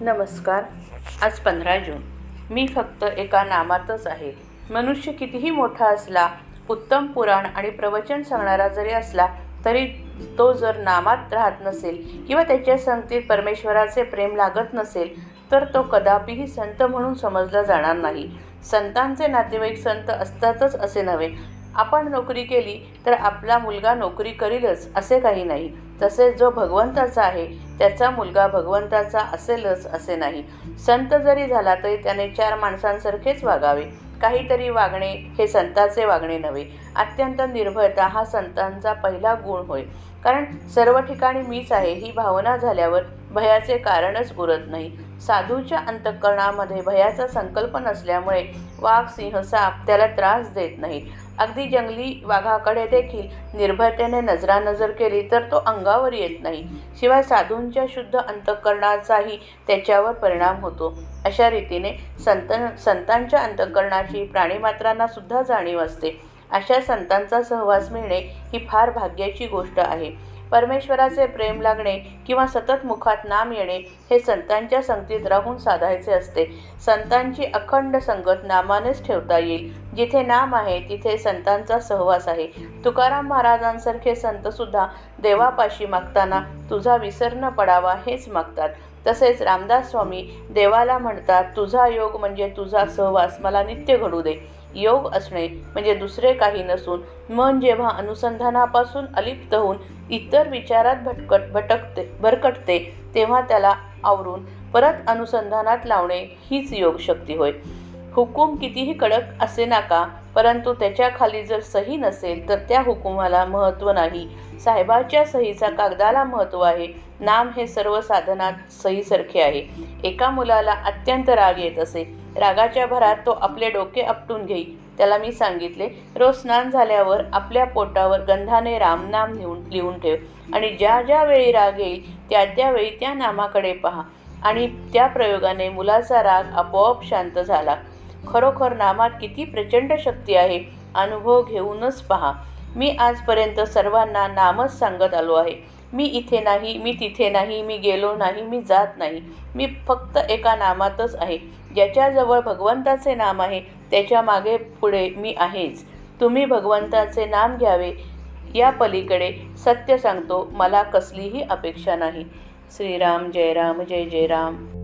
नमस्कार. आज पंधरा जून. मी फक्त एका नामातच आहे. मनुष्य कितीही मोठा असला उत्तम पुराण आणि प्रवचन सांगणारा जरी असला तरी तो जर नामात राहत नसेल किंवा त्याच्या संगतीत परमेश्वराचे प्रेम लागत नसेल तर तो कदापिही संत म्हणून समजला जाणार नाही. संतांचे नातेवाईक संत असतातच असे नव्हे आपण नोकरी केली तर आपला मुलगा नोकरी करीलच असे काही नाही. तसेच जो भगवंताचा आहे त्याचा मुलगा भगवंताचा असेलच असे नाही. संत जरी झाला तरी त्याने चार माणसांसारखेच वागावे. काहीतरी वागणे हे संताचे वागणे नव्हे. अत्यंत निर्भयता हा संतांचा पहिला गुण होय. कारण सर्व ठिकाणी मीच आहे ही भावना झाल्यावर भयाचे कारणच उरत नाही. साधूच्या अंतःकरणामध्ये भयाचा संकल्प नसल्यामुळे वाघ सिंह साप त्याला त्रास देत नाही. अगदी जंगली वाघाकडे देखील निर्भयतेने नजरानजर केली तर तो अंगावर येत नाही. शिवाय साधूंच्या शुद्ध अंतःकरणाचाही त्याच्यावर परिणाम होतो. अशा रीतीने संत संतांच्या अंतःकरणाची प्राणीमात्रांना सुद्धा जाणीव असते. अशा संतांचा सहवास मिळणे ही फार भाग्याची गोष्ट आहे. परमेश्वराचे प्रेम लागणे किंवा सतत मुखात नाम येणे हे संतांच्या संगतीत राहून साधायचे असते. संतांची अखंड संगत नामानेच ठेवता येईल. जिथे नाम आहे तिथे संतांचा सहवास आहे. तुकाराम महाराजांसारखे संतसुद्धा देवापाशी मागताना तुझा विसर न पडावा हेच मागतात. तसेच रामदास स्वामी देवाला म्हणतात तुझा योग म्हणजे तुझा सहवास. मला नित्य घडू दे. योग असणे म्हणजे दुसरे काही नसून मन जेव्हा अनुसंधानापासून अलिप्त होऊन इतर विचारात भटकट भटकते भरकटते तेव्हा त्याला आवरून परत अनुसंधानात लावणे हीच योगशक्ती होय. हुकूम कितीही कडक असे नाका परंतु त्याच्याखाली जर सही नसेल तर त्या हुकुमाला महत्त्व नाही. साहेबाच्या सहीचा कागदाला महत्त्व आहे. नाम हे सर्व साधनात सहीसारखे आहे. एका मुलाला अत्यंत राग येत असे. रागाच्या भरात तो आपले डोके आपटून घेई. त्याला मी सांगितले रोज स्नान झाल्यावर आपल्या पोटावर गंधाने रामनाम लिहून लिहून ठेव. आणि ज्या ज्या वेळी राग येईल त्या त्यावेळी त्या नामाकडे पहा. आणि त्या प्रयोगाने मुलाचा राग आपोआप शांत झाला. खरोखर नामात किती प्रचंड शक्ती आहे अनुभव घेऊनच पहा. मी आजपर्यंत सर्वांना नामच सांगत आलो आहे. मी इथे नाही मी तिथे नाही मी गेलो नाही मी जात नाही. मी फक्त एका नामातच आहे. ज्याच्याजवळ भगवंताचे नाम आहे त्याच्यामागे पुढे मी आहेच. तुम्ही भगवंताचे नाम घ्यावे. या पलीकडे सत्य सांगतो मला कसलीही अपेक्षा नाही. श्रीराम जय राम जय जय राम.